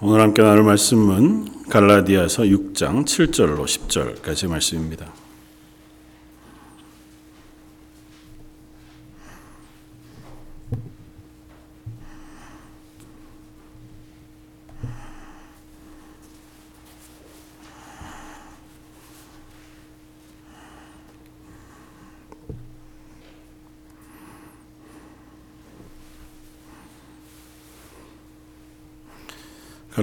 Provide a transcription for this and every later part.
오늘 함께 나눌 말씀은 갈라디아서 6장 7절로 10절까지 말씀입니다.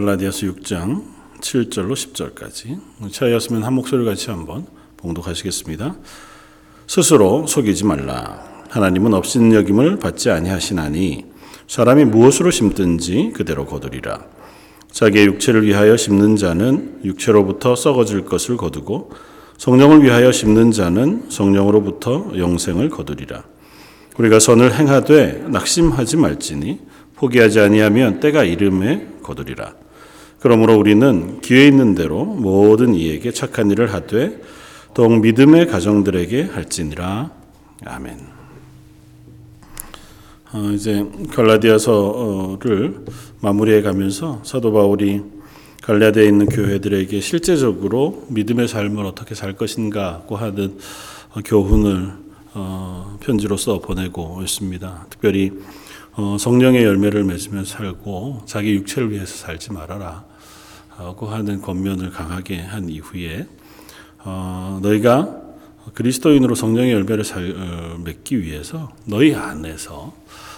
갈라디아서 6장 7절로 10절까지 차이였으면 한 목소리 같이 한번 봉독하시겠습니다. 스스로 속이지 말라. 하나님은 없인 여김을 받지 아니하시나니 사람이 무엇으로 심든지 그대로 거두리라. 자기의 육체를 위하여 심는 자는 육체로부터 썩어질 것을 거두고 성령을 위하여 심는 자는 성령으로부터 영생을 거두리라. 우리가 선을 행하되 낙심하지 말지니 포기하지 아니하면 때가 이름에 거두리라. 그러므로 우리는 기회 있는 대로 모든 이에게 착한 일을 하되 더욱 믿음의 가정들에게 할지니라. 아멘. 어, 이제 갈라디아서를 마무리해 가면서 사도 바울이 갈라디아에 있는 교회들에게 실제적으로 믿음의 삶을 어떻게 살 것인가고 하는 교훈을 어, 편지로 써 보내고 있습니다. 특별히 어, 성령의 열매를 맺으며 살고 자기 육체를 위해서 살지 말아라 하고 하는 권면을 강하게 한 이후에 어, 너희가 그리스도인으로 성령의 열매를 살, 어, 맺기 위해서 너희 안에서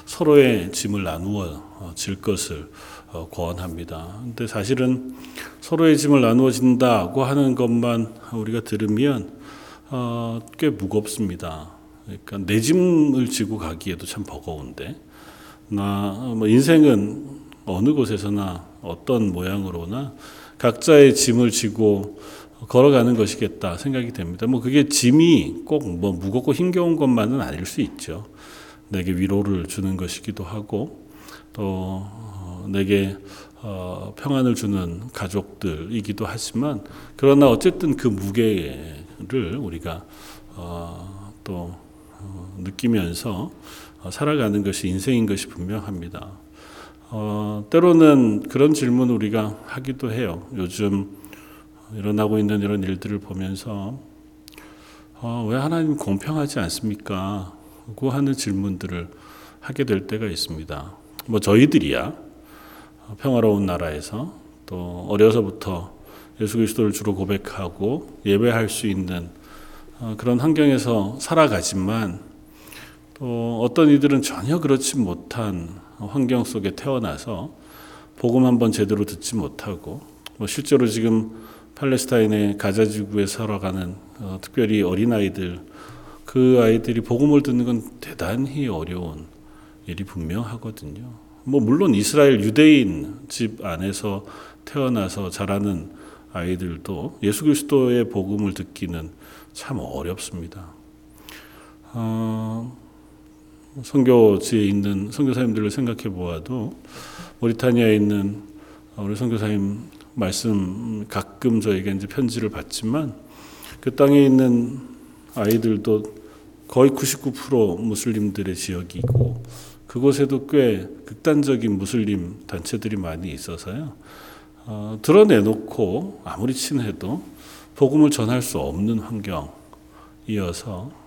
서로의 짐을 나누어 질 것을 어, 권합니다. 근데 사실은 서로의 짐을 나누어진다고 하는 것만 우리가 들으면 어, 꽤 무겁습니다. 그러니까 내 짐을 지고 가기에도 참 버거운데 나 뭐 인생은 어느 곳에서나 어떤 모양으로나 각자의 짐을 지고 걸어가는 것이겠다 생각이 됩니다. 뭐 그게 짐이 꼭 뭐 무겁고 힘겨운 것만은 아닐 수 있죠. 내게 위로를 주는 것이기도 하고 또 어, 내게 어, 평안을 주는 가족들이기도 하지만 그러나 어쨌든 그 무게를 우리가 어, 또 느끼면서 어, 살아가는 것이 인생인 것이 분명합니다. 어, 때로는 그런 질문 우리가 하기도 해요. 요즘 일어나고 있는 이런 일들을 보면서 어, 왜 하나님 공평하지 않습니까? 고 하는 질문들을 하게 될 때가 있습니다. 뭐 저희들이야 평화로운 나라에서 또 어려서부터 예수 그리스도를 주로 고백하고 예배할 수 있는 어, 그런 환경에서 살아가지만 또 어떤 이들은 전혀 그렇지 못한 환경 속에 태어나서 복음 한번 제대로 듣지 못하고 뭐 실제로 지금 팔레스타인의 가자 지구에 살아가는 어, 특별히 어린 아이들 그 아이들이 복음을 듣는 건 대단히 어려운 일이 분명하거든요. 뭐 물론 이스라엘 유대인 집 안에서 태어나서 자라는 아이들도 예수 그리스도의 복음을 듣기는 참 어렵습니다. 어, 선교지에 있는 선교사님들을 생각해 보아도 모리타니아에 있는 우리 선교사님 말씀 가끔 저에게 이제 편지를 받지만 그 땅에 있는 아이들도 거의 99% 무슬림들의 지역이고 그곳에도 꽤 극단적인 무슬림 단체들이 많이 있어서요. 어, 드러내놓고 아무리 친해도 복음을 전할 수 없는 환경이어서 어,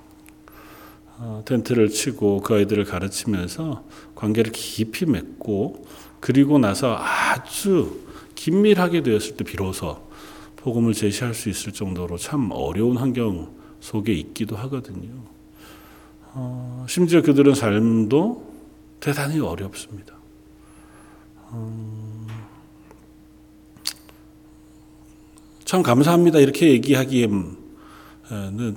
텐트를 치고 그 아이들을 가르치면서 관계를 깊이 맺고 그리고 나서 아주 긴밀하게 되었을 때 비로소 복음을 제시할 수 있을 정도로 참 어려운 환경 속에 있기도 하거든요. 어, 심지어 그들은 삶도 대단히 어렵습니다. 어, 참 감사합니다. 이렇게 얘기하기에는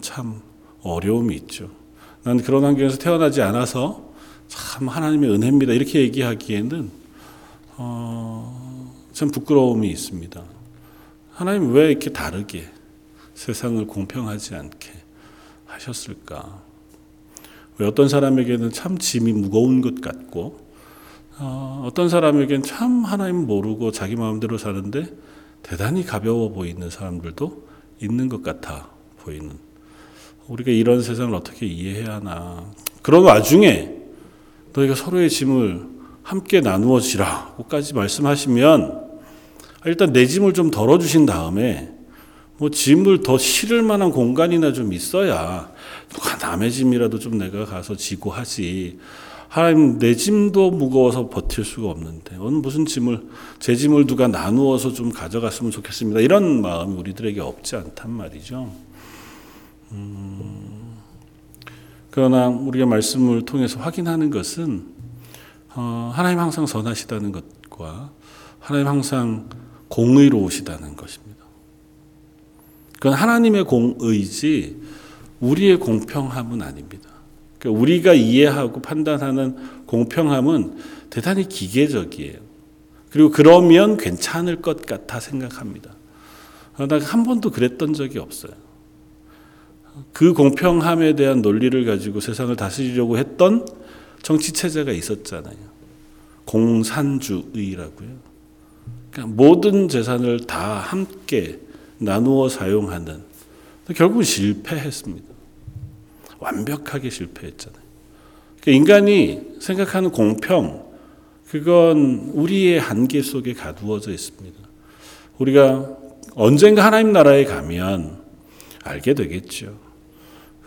참 어려움이 있죠. 난 그런 환경에서 태어나지 않아서 참 하나님의 은혜입니다. 이렇게 얘기하기에는 어, 참 부끄러움이 있습니다. 하나님 왜 이렇게 다르게 세상을 공평하지 않게 하셨을까? 왜 어떤 사람에게는 참 짐이 무거운 것 같고 어, 어떤 사람에게는 참 하나님 모르고 자기 마음대로 사는데 대단히 가벼워 보이는 사람들도 있는 것 같아 보이는 우리가 이런 세상을 어떻게 이해해야 하나. 그런 와중에 너희가 서로의 짐을 함께 나누어지라고까지 말씀하시면 일단 내 짐을 좀 덜어주신 다음에 뭐 짐을 더 실을 만한 공간이나 좀 있어야 누가 남의 짐이라도 좀 내가 가서 지고 하지. 하나님 내 짐도 무거워서 버틸 수가 없는데 오늘 무슨 짐을 제 짐을 누가 나누어서 좀 가져갔으면 좋겠습니다. 이런 마음이 우리들에게 없지 않단 말이죠. 음, 그러나 우리가 말씀을 통해서 확인하는 것은 어, 하나님 항상 선하시다는 것과 하나님 항상 공의로우시다는 것입니다. 그건 하나님의 공의지 우리의 공평함은 아닙니다. 그러니까 우리가 이해하고 판단하는 공평함은 대단히 기계적이에요. 그리고 그러면 괜찮을 것 같아 생각합니다. 그러나 한 번도 그랬던 적이 없어요. 그 공평함에 대한 논리를 가지고 세상을 다스리려고 했던 정치 체제가 있었잖아요. 공산주의라고요. 그러니까 모든 재산을 다 함께 나누어 사용하는 결국은 실패했습니다. 완벽하게 실패했잖아요. 그러니까 인간이 생각하는 공평 그건 우리의 한계 속에 가두어져 있습니다. 우리가 언젠가 하나님 나라에 가면 알게 되겠죠.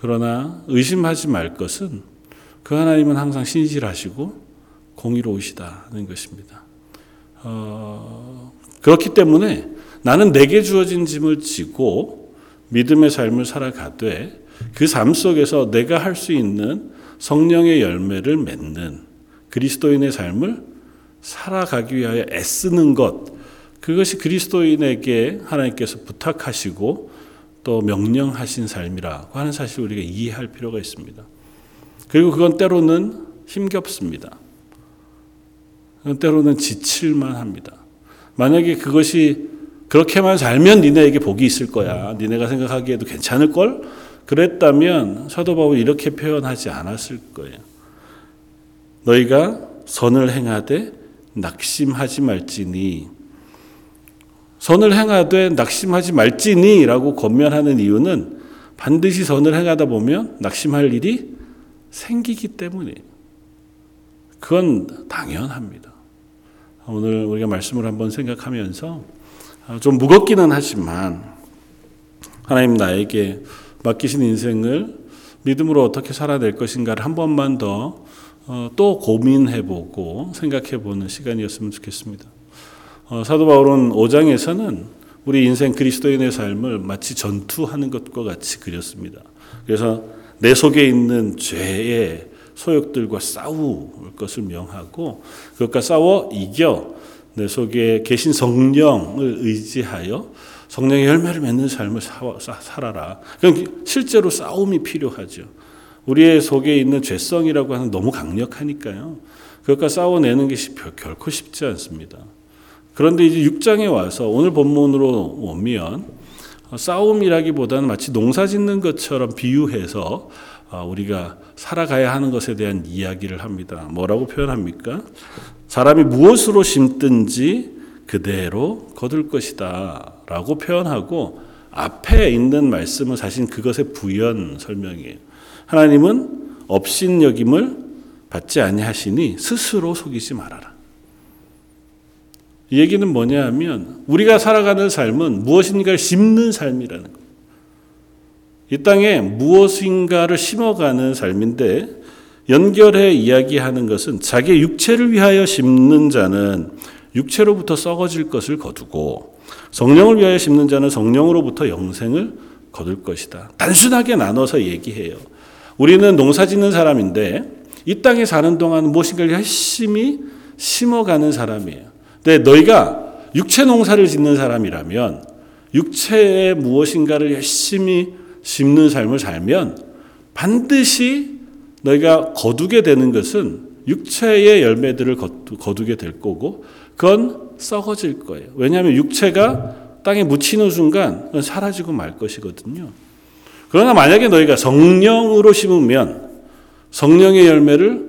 그러나 의심하지 말 것은 그 하나님은 항상 신실하시고 공의로우시다는 것입니다. 어, 그렇기 때문에 나는 내게 주어진 짐을 지고 믿음의 삶을 살아가되 그 삶 속에서 내가 할 수 있는 성령의 열매를 맺는 그리스도인의 삶을 살아가기 위하여 애쓰는 것 그것이 그리스도인에게 하나님께서 부탁하시고 또 명령하신 삶이라고 하는 사실을 우리가 이해할 필요가 있습니다. 그리고 그건 때로는 힘겹습니다. 때로는 지칠만 합니다. 만약에 그것이 그렇게만 살면 니네에게 복이 있을 거야. 니네가 생각하기에도 괜찮을 걸? 그랬다면 사도 바울이 이렇게 표현하지 않았을 거예요. 너희가 선을 행하되 낙심하지 말지니 선을 행하되 낙심하지 말지니라고 권면하는 이유는 반드시 선을 행하다 보면 낙심할 일이 생기기 때문이에요. 그건 당연합니다. 오늘 우리가 말씀을 한번 생각하면서 좀 무겁기는 하지만 하나님 나에게 맡기신 인생을 믿음으로 어떻게 살아낼 것인가를 한 번만 더 또 고민해보고 생각해보는 시간이었으면 좋겠습니다. 어, 사도 바울은 5장에서는 우리 인생 그리스도인의 삶을 마치 전투하는 것과 같이 그렸습니다. 그래서 내 속에 있는 죄의 소욕들과 싸울 것을 명하고 그것과 싸워 이겨 내 속에 계신 성령을 의지하여 성령의 열매를 맺는 삶을 살아라. 실제로 싸움이 필요하죠. 우리의 속에 있는 죄성이라고 하는 너무 강력하니까요. 그것과 싸워내는 것이 결코 쉽지 않습니다. 그런데 이제 6장에 와서 오늘 본문으로 오면 싸움이라기보다는 마치 농사 짓는 것처럼 비유해서 우리가 살아가야 하는 것에 대한 이야기를 합니다. 뭐라고 표현합니까? 사람이 무엇으로 심든지 그대로 거둘 것이다. 라고 표현하고 앞에 있는 말씀은 사실 그것의 부연 설명이에요. 하나님은 업신여김을 받지 아니하시니 스스로 속이지 말아라. 이 얘기는 뭐냐 하면 우리가 살아가는 삶은 무엇인가를 심는 삶이라는 거예요. 이 땅에 무엇인가를 심어가는 삶인데 연결해 이야기하는 것은 자기 육체를 위하여 심는 자는 육체로부터 썩어질 것을 거두고 성령을 위하여 심는 자는 성령으로부터 영생을 거둘 것이다. 단순하게 나눠서 얘기해요. 우리는 농사 짓는 사람인데 이 땅에 사는 동안 무엇인가를 열심히 심어가는 사람이에요. 근데 너희가 육체 농사를 짓는 사람이라면 육체에 무엇인가를 열심히 심는 삶을 살면 반드시 너희가 거두게 되는 것은 육체의 열매들을 거두게 될 거고 그건 썩어질 거예요. 왜냐하면 육체가 땅에 묻히는 순간 사라지고 말 것이거든요. 그러나 만약에 너희가 성령으로 심으면 성령의 열매를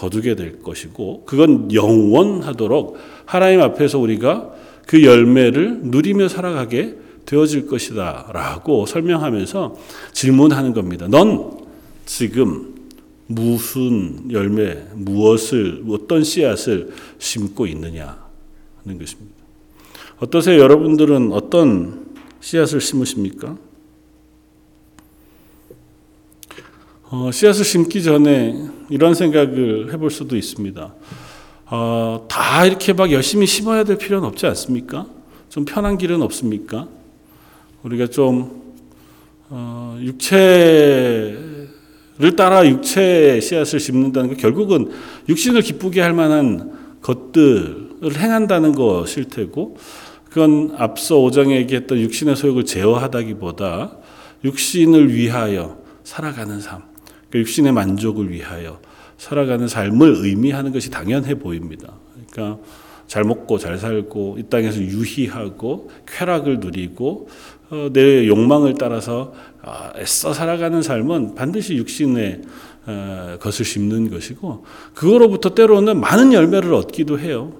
거두게 될 것이고 그건 영원하도록 하나님 앞에서 우리가 그 열매를 누리며 살아가게 되어질 것이다 라고 설명하면서 질문하는 겁니다. 넌 지금 무슨 열매, 무엇을, 어떤 씨앗을 심고 있느냐 하는 것입니다. 어떠세요? 여러분들은 어떤 씨앗을 심으십니까? 어, 씨앗을 심기 전에 이런 생각을 해볼 수도 있습니다. 어, 다 이렇게 막 열심히 심어야 될 필요는 없지 않습니까? 좀 편한 길은 없습니까? 우리가 좀 어, 육체를 따라 육체의 씨앗을 심는다는 거 결국은 육신을 기쁘게 할 만한 것들을 행한다는 것일 테고 그건 앞서 오장에 얘기했던 육신의 소욕을 제어하다기보다 육신을 위하여 살아가는 삶, 그러니까 육신의 만족을 위하여 살아가는 삶을 의미하는 것이 당연해 보입니다. 그러니까 잘 먹고 잘 살고 이 땅에서 유희하고 쾌락을 누리고 어, 내 욕망을 따라서 아, 애써 살아가는 삶은 반드시 육신의 어, 것을 심는 것이고 그거로부터 때로는 많은 열매를 얻기도 해요.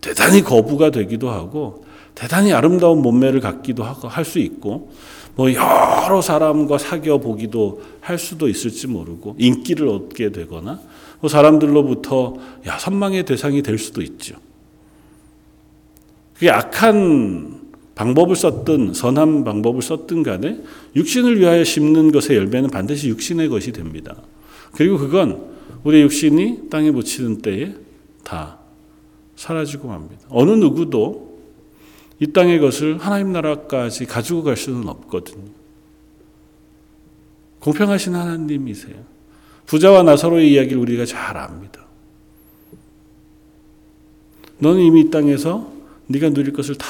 대단히 거부가 되기도 하고 대단히 아름다운 몸매를 갖기도 하고 할 수 있고 뭐 여러 사람과 사귀어 보기도 할 수도 있을지 모르고 인기를 얻게 되거나 뭐 사람들로부터 야 선망의 대상이 될 수도 있죠. 그게 악한 방법을 썼든 선한 방법을 썼든 간에 육신을 위하여 심는 것의 열매는 반드시 육신의 것이 됩니다. 그리고 그건 우리 육신이 땅에 묻히는 때에 다 사라지고 맙니다. 어느 누구도 이 땅의 것을 하나님 나라까지 가지고 갈 수는 없거든요. 공평하신 하나님이세요. 부자와 나사로의 이야기를 우리가 잘 압니다. 너는 이미 이 땅에서 네가 누릴 것을 다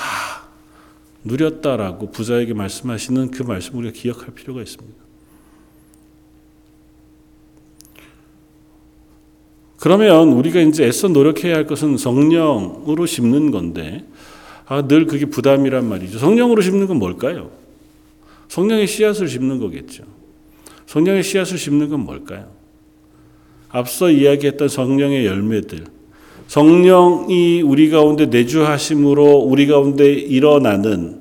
누렸다라고 부자에게 말씀하시는 그 말씀 우리가 기억할 필요가 있습니다. 그러면 우리가 이제 애써 노력해야 할 것은 성령으로 심는 건데 아, 늘 그게 부담이란 말이죠. 성령으로 심는 건 뭘까요? 성령의 씨앗을 심는 거겠죠. 성령의 씨앗을 심는 건 뭘까요? 앞서 이야기했던 성령의 열매들. 성령이 우리 가운데 내주하심으로 우리 가운데 일어나는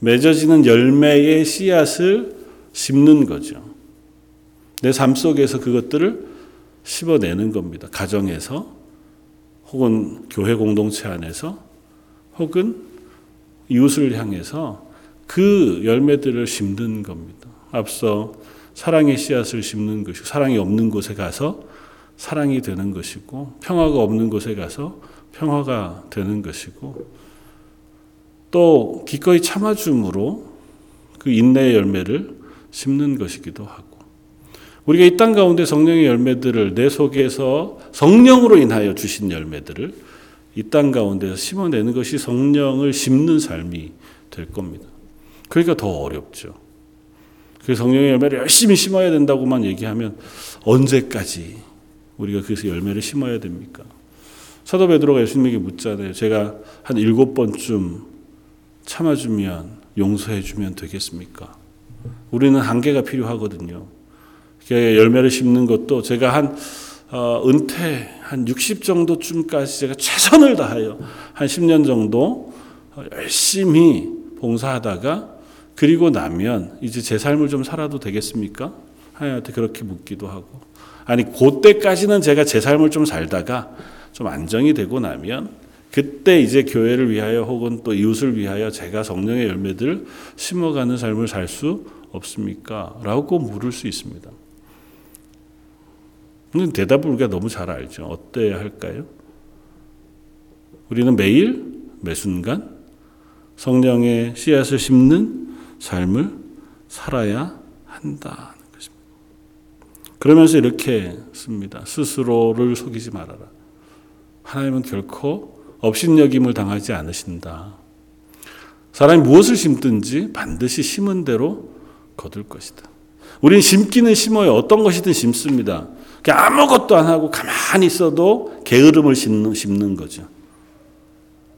맺어지는 열매의 씨앗을 심는 거죠. 내 삶 속에서 그것들을 심어내는 겁니다. 가정에서 혹은 교회 공동체 안에서 혹은 이웃을 향해서 그 열매들을 심는 겁니다. 앞서 사랑의 씨앗을 심는 것이고 사랑이 없는 곳에 가서 사랑이 되는 것이고 평화가 없는 곳에 가서 평화가 되는 것이고 또 기꺼이 참아줌으로 그 인내의 열매를 심는 것이기도 하고 우리가 이 땅 가운데 성령의 열매들을 내 속에서 성령으로 인하여 주신 열매들을 이 땅 가운데서 심어내는 것이 성령을 심는 삶이 될 겁니다. 그러니까 더 어렵죠. 그 성령의 열매를 열심히 심어야 된다고만 얘기하면 언제까지 우리가 그래서 열매를 심어야 됩니까? 사도 베드로가 예수님에게 묻잖아요. 제가 한 일곱 번쯤 참아주면 용서해주면 되겠습니까? 우리는 한계가 필요하거든요. 열매를 심는 것도 제가 한 어, 은퇴 한 60 정도쯤까지 제가 최선을 다하여 한 10년 정도 열심히 봉사하다가 그리고 나면 이제 제 삶을 좀 살아도 되겠습니까? 하나님한테 그렇게 묻기도 하고 아니 그때까지는 제가 제 삶을 좀 살다가 좀 안정이 되고 나면 그때 이제 교회를 위하여 혹은 또 이웃을 위하여 제가 성령의 열매들을 심어가는 삶을 살 수 없습니까? 라고 물을 수 있습니다. 근데 대답을 우리가 너무 잘 알죠. 어때야 할까요? 우리는 매일, 매 순간 성령의 씨앗을 심는 삶을 살아야 한다. 그러면서 이렇게 씁니다. 스스로를 속이지 말아라. 하나님은 결코 업신여김을 당하지 않으신다. 사람이 무엇을 심든지 반드시 심은 대로 거둘 것이다. 우리는 심기는 심어요. 어떤 것이든 심습니다. 아무것도 안 하고 가만히 있어도 게으름을 심는, 심는 거죠.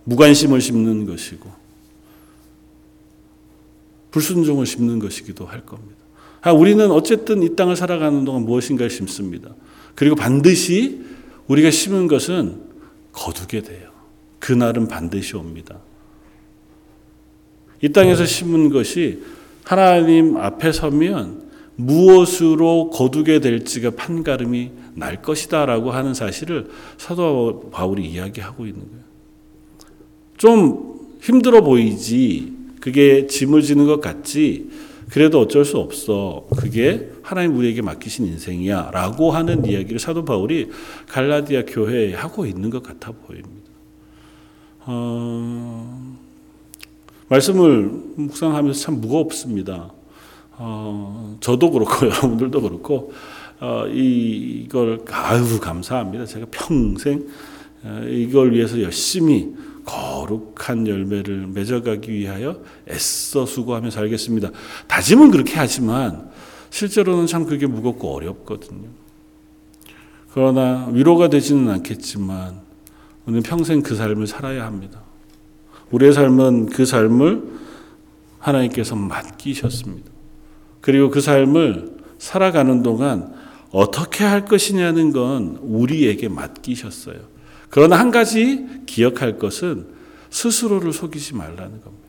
무관심을 심는 것이고, 불순종을 심는 것이기도 할 겁니다. 아, 우리는 어쨌든 이 땅을 살아가는 동안 무엇인가를 심습니다. 그리고 반드시 우리가 심은 것은 거두게 돼요. 그날은 반드시 옵니다. 이 땅에서 심은 것이 하나님 앞에 서면 무엇으로 거두게 될지가 판가름이 날 것이다라고 하는 사실을 사도 바울이 이야기하고 있는 거예요. 좀 힘들어 보이지. 그게 짐을 지는 것 같지. 그래도 어쩔 수 없어. 그게 하나님 우리에게 맡기신 인생이야. 라고 하는 이야기를 사도 바울이 갈라디아 교회에 하고 있는 것 같아 보입니다. 어, 말씀을 묵상하면서 참 무겁습니다. 어, 저도 그렇고 여러분들도 그렇고 어, 이, 이걸 아유 감사합니다. 제가 평생 어, 이걸 위해서 열심히 거룩한 열매를 맺어가기 위하여 애써 수고하며 살겠습니다. 다짐은 그렇게 하지만 실제로는 참 그게 무겁고 어렵거든요. 그러나 위로가 되지는 않겠지만 우리는 평생 그 삶을 살아야 합니다. 우리의 삶은 그 삶을 하나님께서 맡기셨습니다. 그리고 그 삶을 살아가는 동안 어떻게 할 것이냐는 건 우리에게 맡기셨어요. 그러나 한 가지 기억할 것은 스스로를 속이지 말라는 겁니다.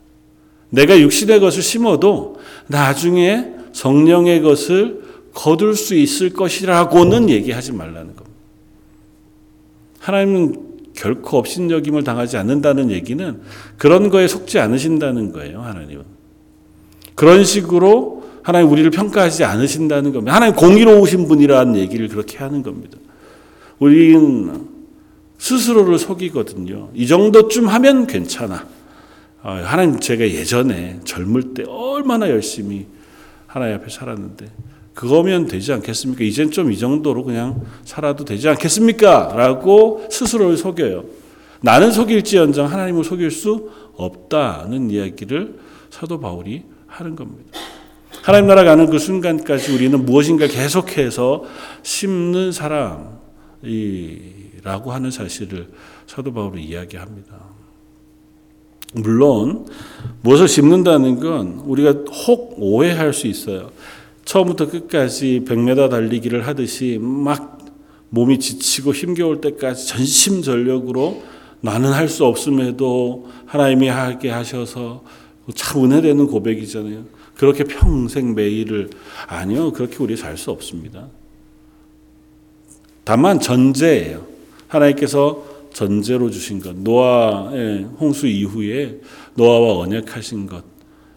내가 육신의 것을 심어도 나중에 성령의 것을 거둘 수 있을 것이라고는 얘기하지 말라는 겁니다. 하나님은 결코 업신여김을 당하지 않는다는 얘기는 그런 거에 속지 않으신다는 거예요, 하나님은. 그런 식으로 하나님 우리를 평가하지 않으신다는 겁니다. 하나님 공의로우신 분이라는 얘기를 그렇게 하는 겁니다. 우리는 스스로를 속이거든요. 이 정도쯤 하면 괜찮아. 아, 하나님 제가 예전에 젊을 때 얼마나 열심히 하나님 앞에 살았는데 그거면 되지 않겠습니까? 이젠 좀 이 정도로 그냥 살아도 되지 않겠습니까? 라고 스스로를 속여요. 나는 속일지언정 하나님을 속일 수 없다는 이야기를 사도 바울이 하는 겁니다. 하나님 나라 가는 그 순간까지 우리는 무엇인가 계속해서 심는 사람이라고 하는 사실을 사도 바울이 이야기합니다. 물론 무엇을 심는다는 건 우리가 혹 오해할 수 있어요. 처음부터 끝까지 100m 달리기를 하듯이 막 몸이 지치고 힘겨울 때까지 전심전력으로 나는 할 수 없음에도 하나님이 하게 하셔서 참 은혜되는 고백이잖아요. 그렇게 평생 매일을 아니요 그렇게 우리 살 수 없습니다. 다만 전제예요. 하나님께서 전제로 주신 것 노아의 홍수 이후에 노아와 언약하신 것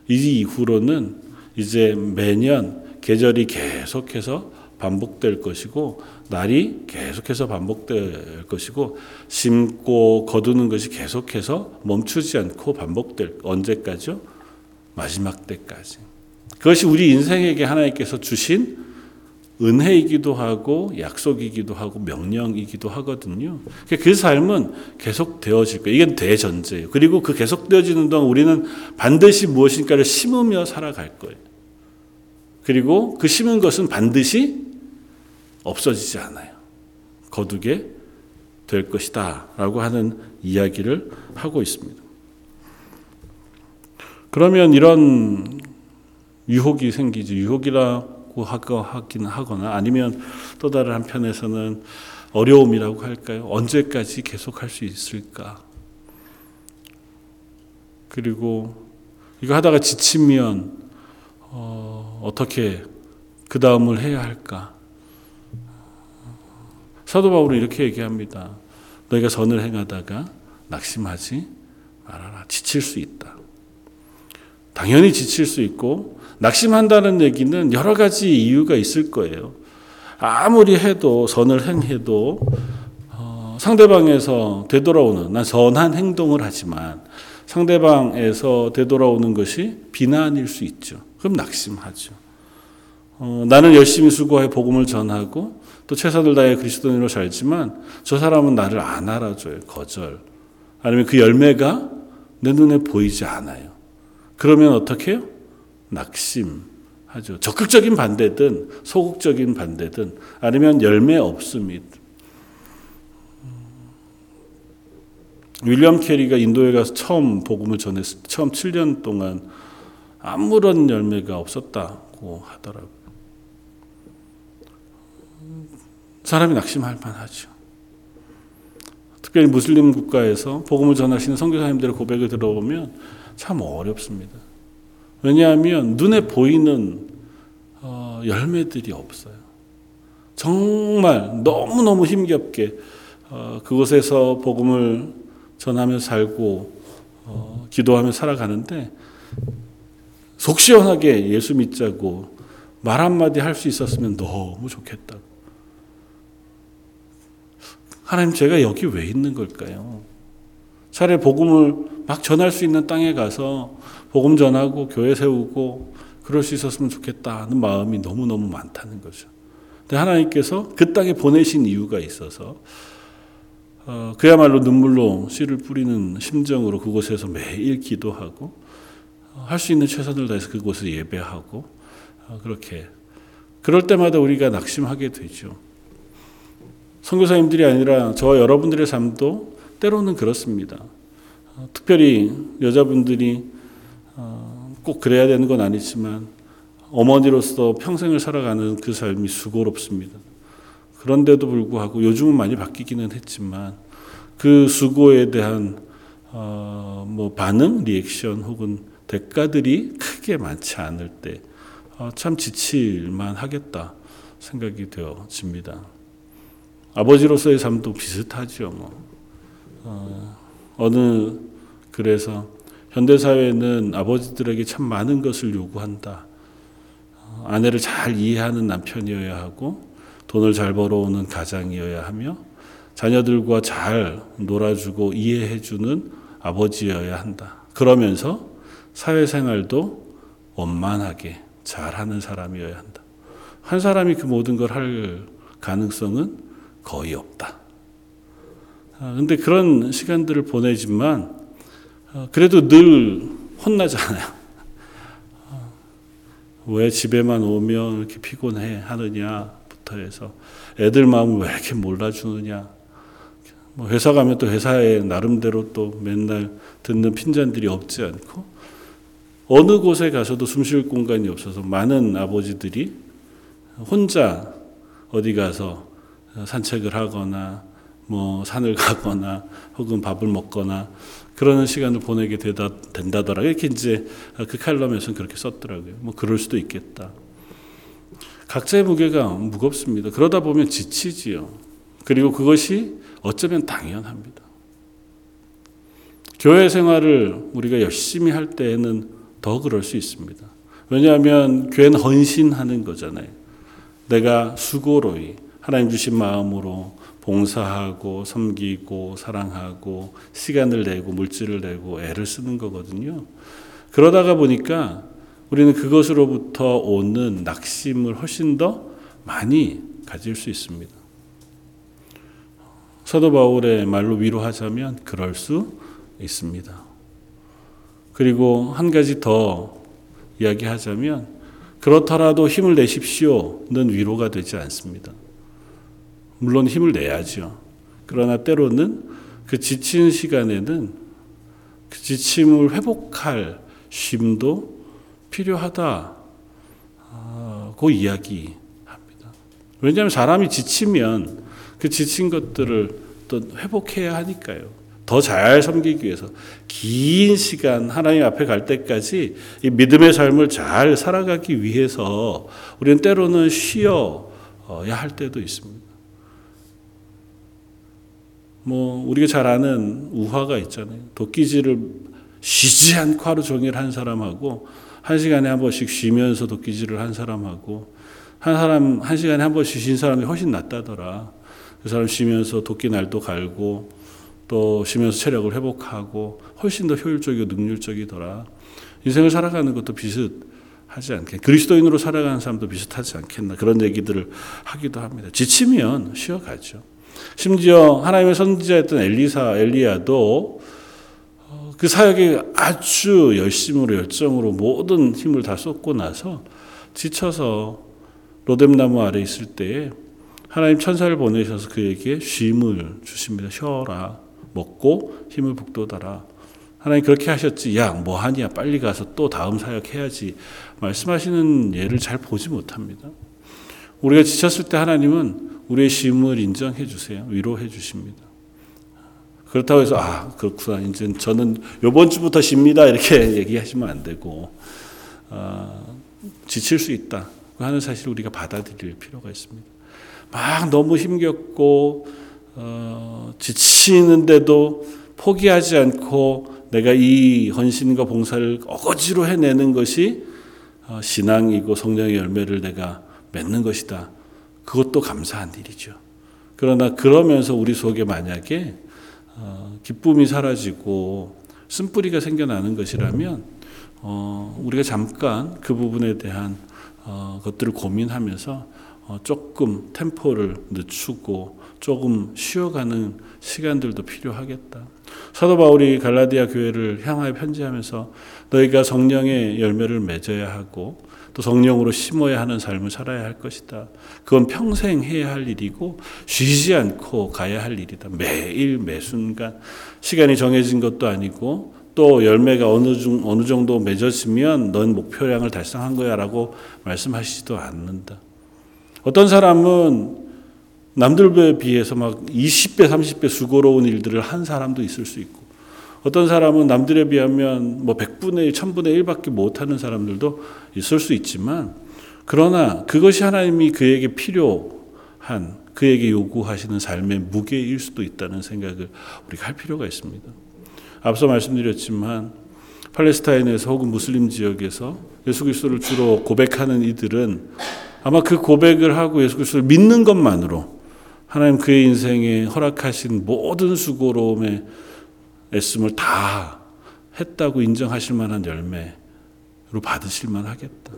이 이후로는 이제 매년 계절이 계속해서 반복될 것이고 날이 계속해서 반복될 것이고 심고 거두는 것이 계속해서 멈추지 않고 반복될 언제까지요? 마지막 때까지. 그것이 우리 인생에게 하나님께서 주신 은혜이기도 하고 약속이기도 하고 명령이기도 하거든요. 그 삶은 계속 되어질 거예요. 이게 대전제예요. 그리고 그 계속 되어지는 동안 우리는 반드시 무엇인가를 심으며 살아갈 거예요. 그리고 그 심은 것은 반드시 없어지지 않아요. 거두게 될 것이다. 라고 하는 이야기를 하고 있습니다. 그러면 이런 유혹이 생기지. 유혹이라고 하긴 하거나 아니면 또 다른 한편에서는 어려움이라고 할까요? 언제까지 계속 할 수 있을까? 그리고 이거 하다가 지치면 어, 어떻게 그 다음을 해야 할까? 사도 바울은 이렇게 얘기합니다. 너희가 선을 행하다가 낙심하지 말아라. 지칠 수 있다. 당연히 지칠 수 있고 낙심한다는 얘기는 여러 가지 이유가 있을 거예요. 아무리 해도 선을 행해도 어, 상대방에서 되돌아오는 난 선한 행동을 하지만 상대방에서 되돌아오는 것이 비난일 수 있죠. 그럼 낙심하죠. 어, 나는 열심히 수고해 복음을 전하고 또 최선을 다해 그리스도인으로 살지만 저 사람은 나를 안 알아줘요. 거절. 아니면 그 열매가 내 눈에 보이지 않아요. 그러면 어떻게 해요? 낙심하죠. 적극적인 반대든 소극적인 반대든 아니면 열매 없습니다. 윌리엄 캐리가 인도에 가서 처음 복음을 전했을 때 처음 7년 동안 아무런 열매가 없었다고 하더라고요. 사람이 낙심할 만하죠. 특별히 무슬림 국가에서 복음을 전하시는 선교사님들의 고백을 들어보면 참 어렵습니다. 왜냐하면 눈에 보이는 어, 열매들이 없어요. 정말 너무너무 힘겹게 어, 그곳에서 복음을 전하며 살고 어, 기도하며 살아가는데 속 시원하게 예수 믿자고 말 한마디 할 수 있었으면 너무 좋겠다고. 하나님 제가 여기 왜 있는 걸까요? 차라리 복음을 막 전할 수 있는 땅에 가서 복음 전하고 교회 세우고 그럴 수 있었으면 좋겠다는 마음이 너무너무 많다는 거죠. 근데 하나님께서 그 땅에 보내신 이유가 있어서 어, 그야말로 눈물로 씨를 뿌리는 심정으로 그곳에서 매일 기도하고 어, 할수 있는 최선을 다해서 그곳을 예배하고 어, 그렇게 그럴 때마다 우리가 낙심하게 되죠. 선교사님들이 아니라 저와 여러분들의 삶도 때로는 그렇습니다. 어, 특별히 여자분들이 어, 꼭 그래야 되는 건 아니지만 어머니로서 평생을 살아가는 그 삶이 수고롭습니다. 그런데도 불구하고 요즘은 많이 바뀌기는 했지만 그 수고에 대한 어, 뭐 반응, 리액션 혹은 대가들이 크게 많지 않을 때 어, 참 지칠만 하겠다 생각이 되어집니다. 아버지로서의 삶도 비슷하죠. 뭐. 어, 어느 그래서 현대 사회는 아버지들에게 참 많은 것을 요구한다. 어, 아내를 잘 이해하는 남편이어야 하고 돈을 잘 벌어오는 가장이어야 하며 자녀들과 잘 놀아주고 이해해주는 아버지여야 한다. 그러면서 사회생활도 원만하게 잘하는 사람이어야 한다. 한 사람이 그 모든 걸 할 가능성은 거의 없다. 아, 근데 그런 시간들을 보내지만 어, 그래도 늘 혼나잖아요. 어, 왜 집에만 오면 이렇게 피곤해 하느냐부터 해서 애들 마음을 왜 이렇게 몰라주느냐. 뭐 회사 가면 또 회사에 나름대로 또 맨날 듣는 핀잔들이 없지 않고 어느 곳에 가서도 숨 쉴 공간이 없어서 많은 아버지들이 혼자 어디 가서 산책을 하거나 뭐 산을 가거나 혹은 밥을 먹거나 그러는 시간을 보내게 되다 된다더라 이렇게 이제 그 칼럼에서는 그렇게 썼더라고요. 뭐 그럴 수도 있겠다. 각자의 무게가 무겁습니다. 그러다 보면 지치지요. 그리고 그것이 어쩌면 당연합니다. 교회 생활을 우리가 열심히 할 때에는 더 그럴 수 있습니다. 왜냐하면 교회는 헌신하는 거잖아요. 내가 수고로이 하나님 주신 마음으로 봉사하고 섬기고 사랑하고 시간을 내고 물질을 내고 애를 쓰는 거거든요. 그러다가 보니까 우리는 그것으로부터 오는 낙심을 훨씬 더 많이 가질 수 있습니다. 사도 바울의 말로 위로하자면 그럴 수 있습니다. 그리고 한 가지 더 이야기하자면 그렇더라도 힘을 내십시오는 위로가 되지 않습니다. 물론 힘을 내야죠. 그러나 때로는 그 지친 시간에는 그 지침을 회복할 쉼도 필요하다고 이야기합니다. 왜냐하면 사람이 지치면 그 지친 것들을 또 회복해야 하니까요. 더 잘 섬기기 위해서 긴 시간 하나님 앞에 갈 때까지 이 믿음의 삶을 잘 살아가기 위해서 우리는 때로는 쉬어야 할 때도 있습니다. 뭐 우리가 잘 아는 우화가 있잖아요. 도끼질을 쉬지 않고 하루 종일 한 사람하고 한 시간에 한 번씩 쉬면서 도끼질을 한 사람하고 한 사람 한 시간에 한 번씩 쉰 사람이 훨씬 낫다더라. 그 사람 쉬면서 도끼 날도 갈고 또 쉬면서 체력을 회복하고 훨씬 더 효율적이고 능률적이더라. 인생을 살아가는 것도 비슷하지 않겠 그리스도인으로 살아가는 사람도 비슷하지 않겠나 그런 얘기들을 하기도 합니다. 지치면 쉬어가죠. 심지어 하나님의 선지자였던 엘리사, 엘리야도 어, 그 사역에 아주 열심으로 열정으로 모든 힘을 다 쏟고 나서 지쳐서 로뎀나무 아래 있을 때에 하나님 천사를 보내셔서 그에게 쉼을 주십니다. 쉬어라. 먹고 힘을 북돋아라. 하나님 그렇게 하셨지. 야, 뭐 하냐. 빨리 가서 또 다음 사역 해야지. 말씀하시는 예를 잘 보지 못합니다. 우리가 지쳤을 때 하나님은 우리의 쉼을 인정해 주세요. 위로해 주십니다. 그렇다고 해서 아 그렇구나 이제 저는 이번 주부터 쉽니다 이렇게 얘기하시면 안 되고 어, 지칠 수 있다 하는 사실을 우리가 받아들일 필요가 있습니다. 막 너무 힘겹고 어, 지치는데도 포기하지 않고 내가 이 헌신과 봉사를 어거지로 해내는 것이 어, 신앙이고 성령의 열매를 내가 맺는 것이다. 그것도 감사한 일이죠. 그러나 그러면서 우리 속에 만약에 어, 기쁨이 사라지고 쓴뿌리가 생겨나는 것이라면 어, 우리가 잠깐 그 부분에 대한 어, 것들을 고민하면서 어, 조금 템포를 늦추고 조금 쉬어가는 시간들도 필요하겠다. 사도 바울이 갈라디아 교회를 향하여 편지하면서 너희가 성령의 열매를 맺어야 하고 또 성령으로 심어야 하는 삶을 살아야 할 것이다. 그건 평생 해야 할 일이고 쉬지 않고 가야 할 일이다. 매일 매 순간 시간이 정해진 것도 아니고 또 열매가 어느 중 어느 정도 맺어지면 넌 목표량을 달성한 거야라고 말씀하시지도 않는다. 어떤 사람은 남들에 비해서 막 20배, 30배 수고로운 일들을 한 사람도 있을 수 있고, 어떤 사람은 남들에 비하면 뭐 100분의 1, 1000분의 1밖에 못하는 사람들도 있을 수 있지만, 그러나 그것이 하나님이 그에게 필요한, 그에게 요구하시는 삶의 무게일 수도 있다는 생각을 우리가 할 필요가 있습니다. 앞서 말씀드렸지만, 팔레스타인에서 혹은 무슬림 지역에서 예수 그리스도를 주로 고백하는 이들은 아마 그 고백을 하고 예수 그리스도를 믿는 것만으로 하나님 그의 인생에 허락하신 모든 수고로움의 애씀을 다 했다고 인정하실 만한 열매로 받으실 만 하겠다.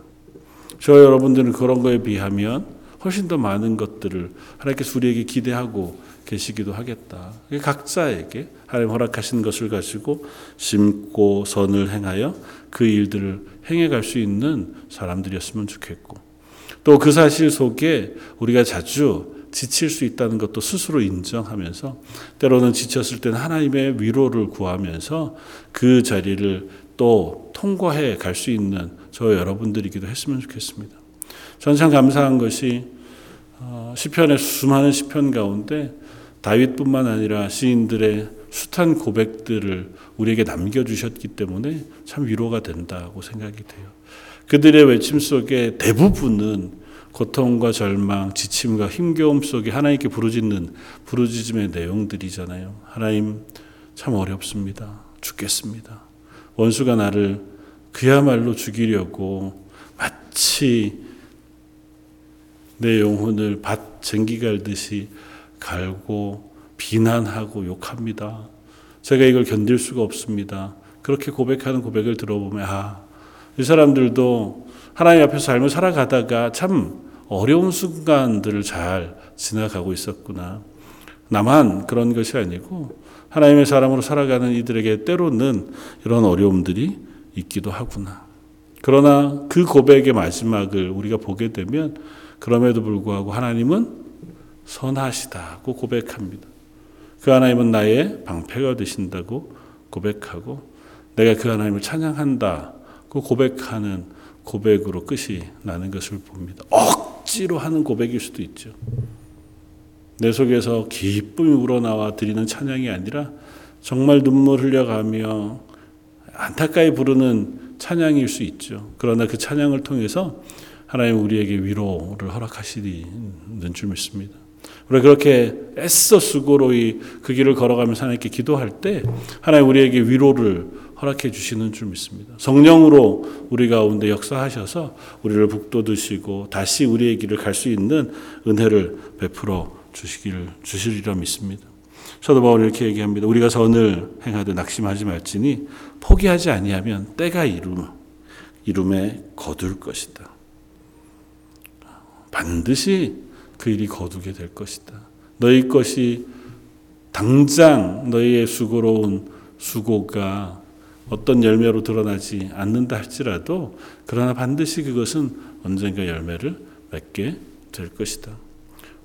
저 여러분들은 그런 거에 비하면 훨씬 더 많은 것들을 하나님께서 우리에게 기대하고 계시기도 하겠다. 각자에게 하나님 허락하신 것을 가지고 심고 선을 행하여 그 일들을 행해갈 수 있는 사람들이었으면 좋겠고 또 그 사실 속에 우리가 자주 지칠 수 있다는 것도 스스로 인정하면서 때로는 지쳤을 때는 하나님의 위로를 구하면서 그 자리를 또 통과해 갈 수 있는 저 여러분들이기도 했으면 좋겠습니다. 저는 참 감사한 것이 어, 시편의 수많은 시편 가운데 다윗뿐만 아니라 시인들의 숱한 고백들을 우리에게 남겨주셨기 때문에 참 위로가 된다고 생각이 돼요. 그들의 외침 속에 대부분은 고통과 절망, 지침과 힘겨움 속에 하나님께 부르짖는 부르짖음의 내용들이잖아요. 하나님 참 어렵습니다. 죽겠습니다. 원수가 나를 그야말로 죽이려고 마치 내 영혼을 밭 쟁기 갈듯이 갈고 비난하고 욕합니다. 제가 이걸 견딜 수가 없습니다. 그렇게 고백하는 고백을 들어보면 아, 이 사람들도 하나님 앞에서 삶을 살아가다가 참 어려운 순간들을 잘 지나가고 있었구나. 나만 그런 것이 아니고 하나님의 사람으로 살아가는 이들에게 때로는 이런 어려움들이 있기도 하구나. 그러나 그 고백의 마지막을 우리가 보게 되면 그럼에도 불구하고 하나님은 선하시다고 고백합니다. 그 하나님은 나의 방패가 되신다고 고백하고 내가 그 하나님을 찬양한다고 고백하는 고백으로 끝이 나는 것을 봅니다. 억지로 하는 고백일 수도 있죠. 내 속에서 기쁨이 우러나와 드리는 찬양이 아니라 정말 눈물 흘려가며 안타까이 부르는 찬양일 수 있죠. 그러나 그 찬양을 통해서 하나님 우리에게 위로를 허락하시는 줄 믿습니다. 우리가 그렇게 애써 수고로 이 그 길을 걸어가면서 하나님께 기도할 때 하나님 우리에게 위로를 허락해 주시는 줄 믿습니다. 성령으로 우리 가운데 역사하셔서 우리를 북돋으시고 다시 우리의 길을 갈 수 있는 은혜를 베풀어 주시기를 주시리라 믿습니다. 사도 바울이 이렇게 얘기합니다. 우리가 선을 행하되 낙심하지 말지니 포기하지 아니하면 때가 이름 이름에 거둘 것이다. 반드시 그 일이 거두게 될 것이다. 너희 것이 당장 너희의 수고로운 수고가 어떤 열매로 드러나지 않는다 할지라도 그러나 반드시 그것은 언젠가 열매를 맺게 될 것이다.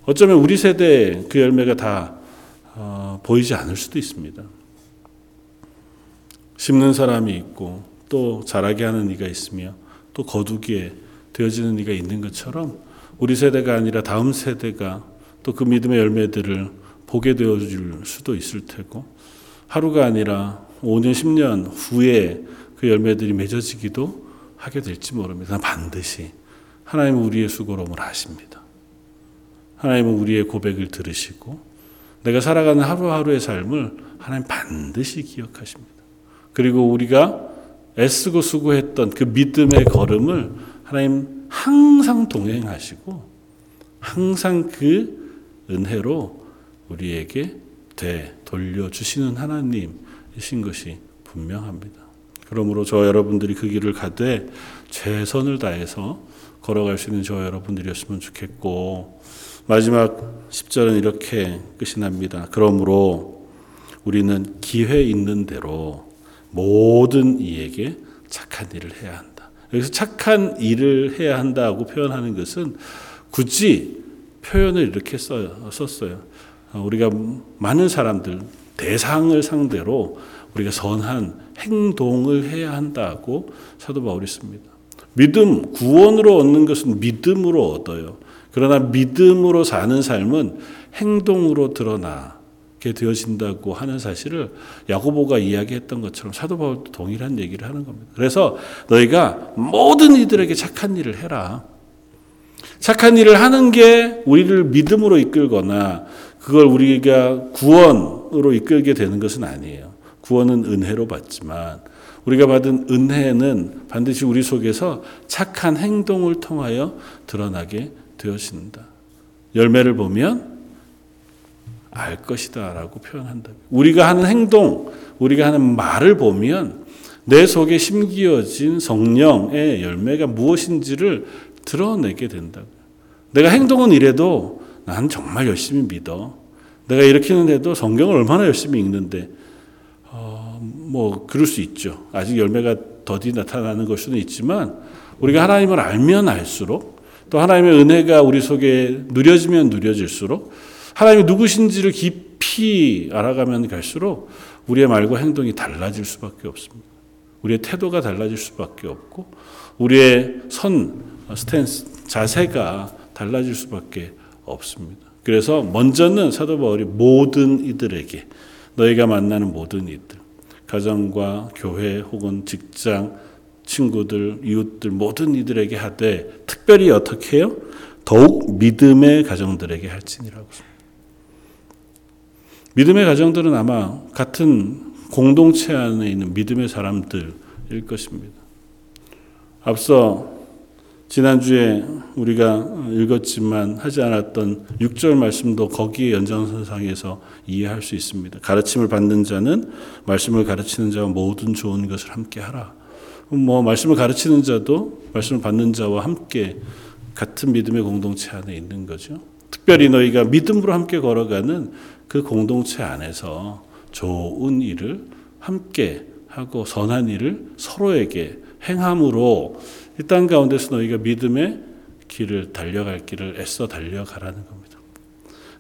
어쩌면 우리 세대에 그 열매가 다 어, 보이지 않을 수도 있습니다. 심는 사람이 있고 또 자라게 하는 이가 있으며 또 거두기에 되어지는 이가 있는 것처럼 우리 세대가 아니라 다음 세대가 또 그 믿음의 열매들을 보게 되어줄 수도 있을 테고 하루가 아니라 5년, 10년 후에 그 열매들이 맺어지기도 하게 될지 모릅니다. 반드시 하나님은 우리의 수고로움을 아십니다. 하나님은 우리의 고백을 들으시고 내가 살아가는 하루하루의 삶을 하나님 반드시 기억하십니다. 그리고 우리가 애쓰고 수고했던 그 믿음의 걸음을 하나님 항상 동행하시고 항상 그 은혜로 우리에게 되 돌려주시는 하나님 이신 것이 분명합니다. 그러므로 저 여러분들이 그 길을 가되 최선을 다해서 걸어갈 수 있는 저 여러분들이었으면 좋겠고 마지막 10절은 이렇게 끝이 납니다. 그러므로 우리는 기회 있는 대로 모든 이에게 착한 일을 해야 한다. 여기서 착한 일을 해야 한다고 표현하는 것은 굳이 표현을 이렇게 써, 썼어요. 우리가 많은 사람들, 대상을 상대로 우리가 선한 행동을 해야 한다고 사도 바울이 씁니다. 믿음, 구원으로 얻는 것은 믿음으로 얻어요. 그러나 믿음으로 사는 삶은 행동으로 드러나게 되어진다고 하는 사실을 야고보가 이야기했던 것처럼 사도 바울도 동일한 얘기를 하는 겁니다. 그래서 너희가 모든 이들에게 착한 일을 해라. 착한 일을 하는 게 우리를 믿음으로 이끌거나 그걸 우리가 구원으로 이끌게 되는 것은 아니에요. 구원은 은혜로 받지만 우리가 받은 은혜는 반드시 우리 속에서 착한 행동을 통하여 드러나게 되어진다. 열매를 보면 알 것이다라고 표현한다. 우리가 하는 행동, 우리가 하는 말을 보면 내 속에 심기어진 성령의 열매가 무엇인지를 드러내게 된다. 내가 행동은 이래도 난 정말 열심히 믿어. 내가 이렇게는 해도 성경을 얼마나 열심히 읽는데 어, 뭐 그럴 수 있죠. 아직 열매가 더디 나타나는 걸 수는 있지만 우리가 하나님을 알면 알수록 또 하나님의 은혜가 우리 속에 누려지면 누려질수록 하나님이 누구신지를 깊이 알아가면 갈수록 우리의 말과 행동이 달라질 수밖에 없습니다. 우리의 태도가 달라질 수밖에 없고 우리의 선 스탠스 자세가 달라질 수밖에 없습니다. 그래서 먼저는 사도 바울이 모든 이들에게 너희가 만나는 모든 이들 가정과 교회 혹은 직장 친구들 이웃들 모든 이들에게 하되 특별히 어떻게 해요? 더욱 믿음의 가정들에게 할지니라고 믿음의 가정들은 아마 같은 공동체 안에 있는 믿음의 사람들일 것입니다. 앞서 지난주에 우리가 읽었지만 하지 않았던 6절 말씀도 거기에 연장선상에서 이해할 수 있습니다. 가르침을 받는 자는 말씀을 가르치는 자와 모든 좋은 것을 함께 하라. 뭐 말씀을 가르치는 자도 말씀을 받는 자와 함께 같은 믿음의 공동체 안에 있는 거죠. 특별히 너희가 믿음으로 함께 걸어가는 그 공동체 안에서 좋은 일을 함께 하고 선한 일을 서로에게 행함으로 이 땅 가운데서 너희가 믿음의 길을 달려갈 길을 애써 달려가라는 겁니다.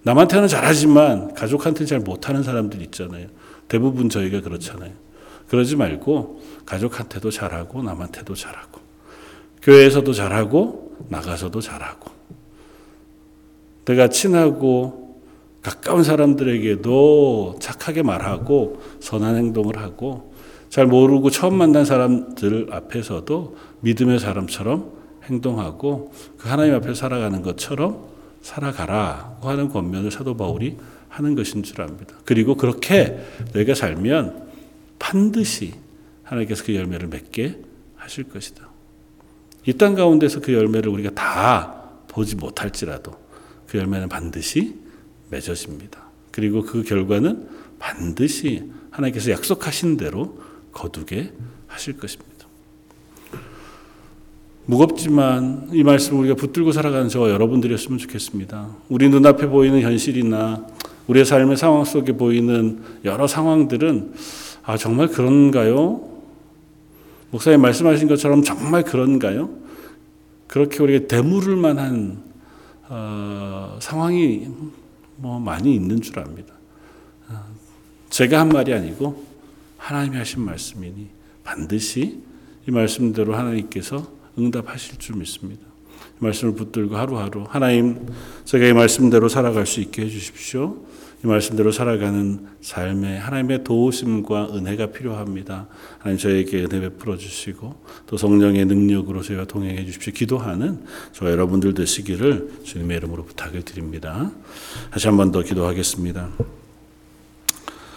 남한테는 잘하지만 가족한테는 잘 못하는 사람들 있잖아요. 대부분 저희가 그렇잖아요. 그러지 말고 가족한테도 잘하고 남한테도 잘하고 교회에서도 잘하고 나가서도 잘하고 내가 친하고 가까운 사람들에게도 착하게 말하고 선한 행동을 하고 잘 모르고 처음 만난 사람들 앞에서도 믿음의 사람처럼 행동하고 그 하나님 앞에 살아가는 것처럼 살아가라고 하는 권면을 사도 바울이 하는 것인 줄 압니다. 그리고 그렇게 내가 살면 반드시 하나님께서 그 열매를 맺게 하실 것이다. 이 땅 가운데서 그 열매를 우리가 다 보지 못할지라도 그 열매는 반드시 맺어집니다. 그리고 그 결과는 반드시 하나님께서 약속하신 대로 거두게 하실 것입니다. 무겁지만 이 말씀을 우리가 붙들고 살아가는 저와 여러분들이었으면 좋겠습니다. 우리 눈앞에 보이는 현실이나 우리의 삶의 상황 속에 보이는 여러 상황들은 아, 정말 그런가요? 목사님 말씀하신 것처럼 정말 그런가요? 그렇게 우리가 되물을 만한 어, 상황이 뭐 많이 있는 줄 압니다. 어, 제가 한 말이 아니고 하나님이 하신 말씀이니 반드시 이 말씀대로 하나님께서 응답하실 줄 믿습니다. 말씀을 붙들고 하루하루 하나님 제가 이 말씀대로 살아갈 수 있게 해주십시오. 이 말씀대로 살아가는 삶에 하나님의 도우심과 은혜가 필요합니다. 하나님 저에게 은혜 베풀어 주시고 또 성령의 능력으로 저희와 동행해 주십시오. 기도하는 저 여러분들 되시기를 주님의 이름으로 부탁을 드립니다. 다시 한 번 더 기도하겠습니다.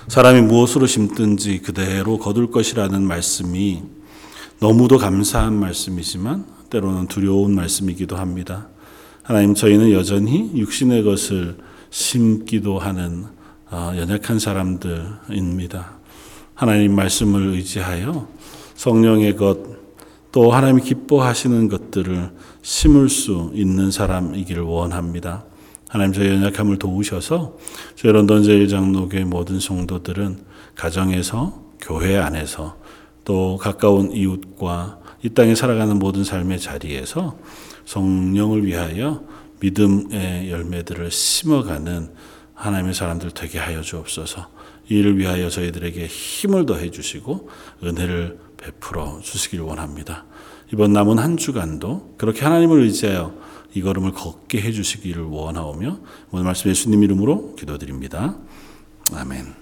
사람이 무엇으로 심든지 그대로 거둘 것이라는 말씀이 너무도 감사한 말씀이지만 때로는 두려운 말씀이기도 합니다. 하나님 저희는 여전히 육신의 것을 심기도 하는 아, 연약한 사람들입니다. 하나님 말씀을 의지하여 성령의 것 또 하나님이 기뻐하시는 것들을 심을 수 있는 사람이기를 원합니다. 하나님 저희 연약함을 도우셔서 저희 런던 제일장로교의 모든 성도들은 가정에서 교회 안에서 또 가까운 이웃과 이 땅에 살아가는 모든 삶의 자리에서 성령을 위하여 믿음의 열매들을 심어가는 하나님의 사람들 되게 하여 주옵소서. 이를 위하여 저희들에게 힘을 더해 주시고 은혜를 베풀어 주시길 원합니다. 이번 남은 한 주간도 그렇게 하나님을 의지하여 이 걸음을 걷게 해 주시기를 원하오며 오늘 말씀 예수님 이름으로 기도드립니다. 아멘.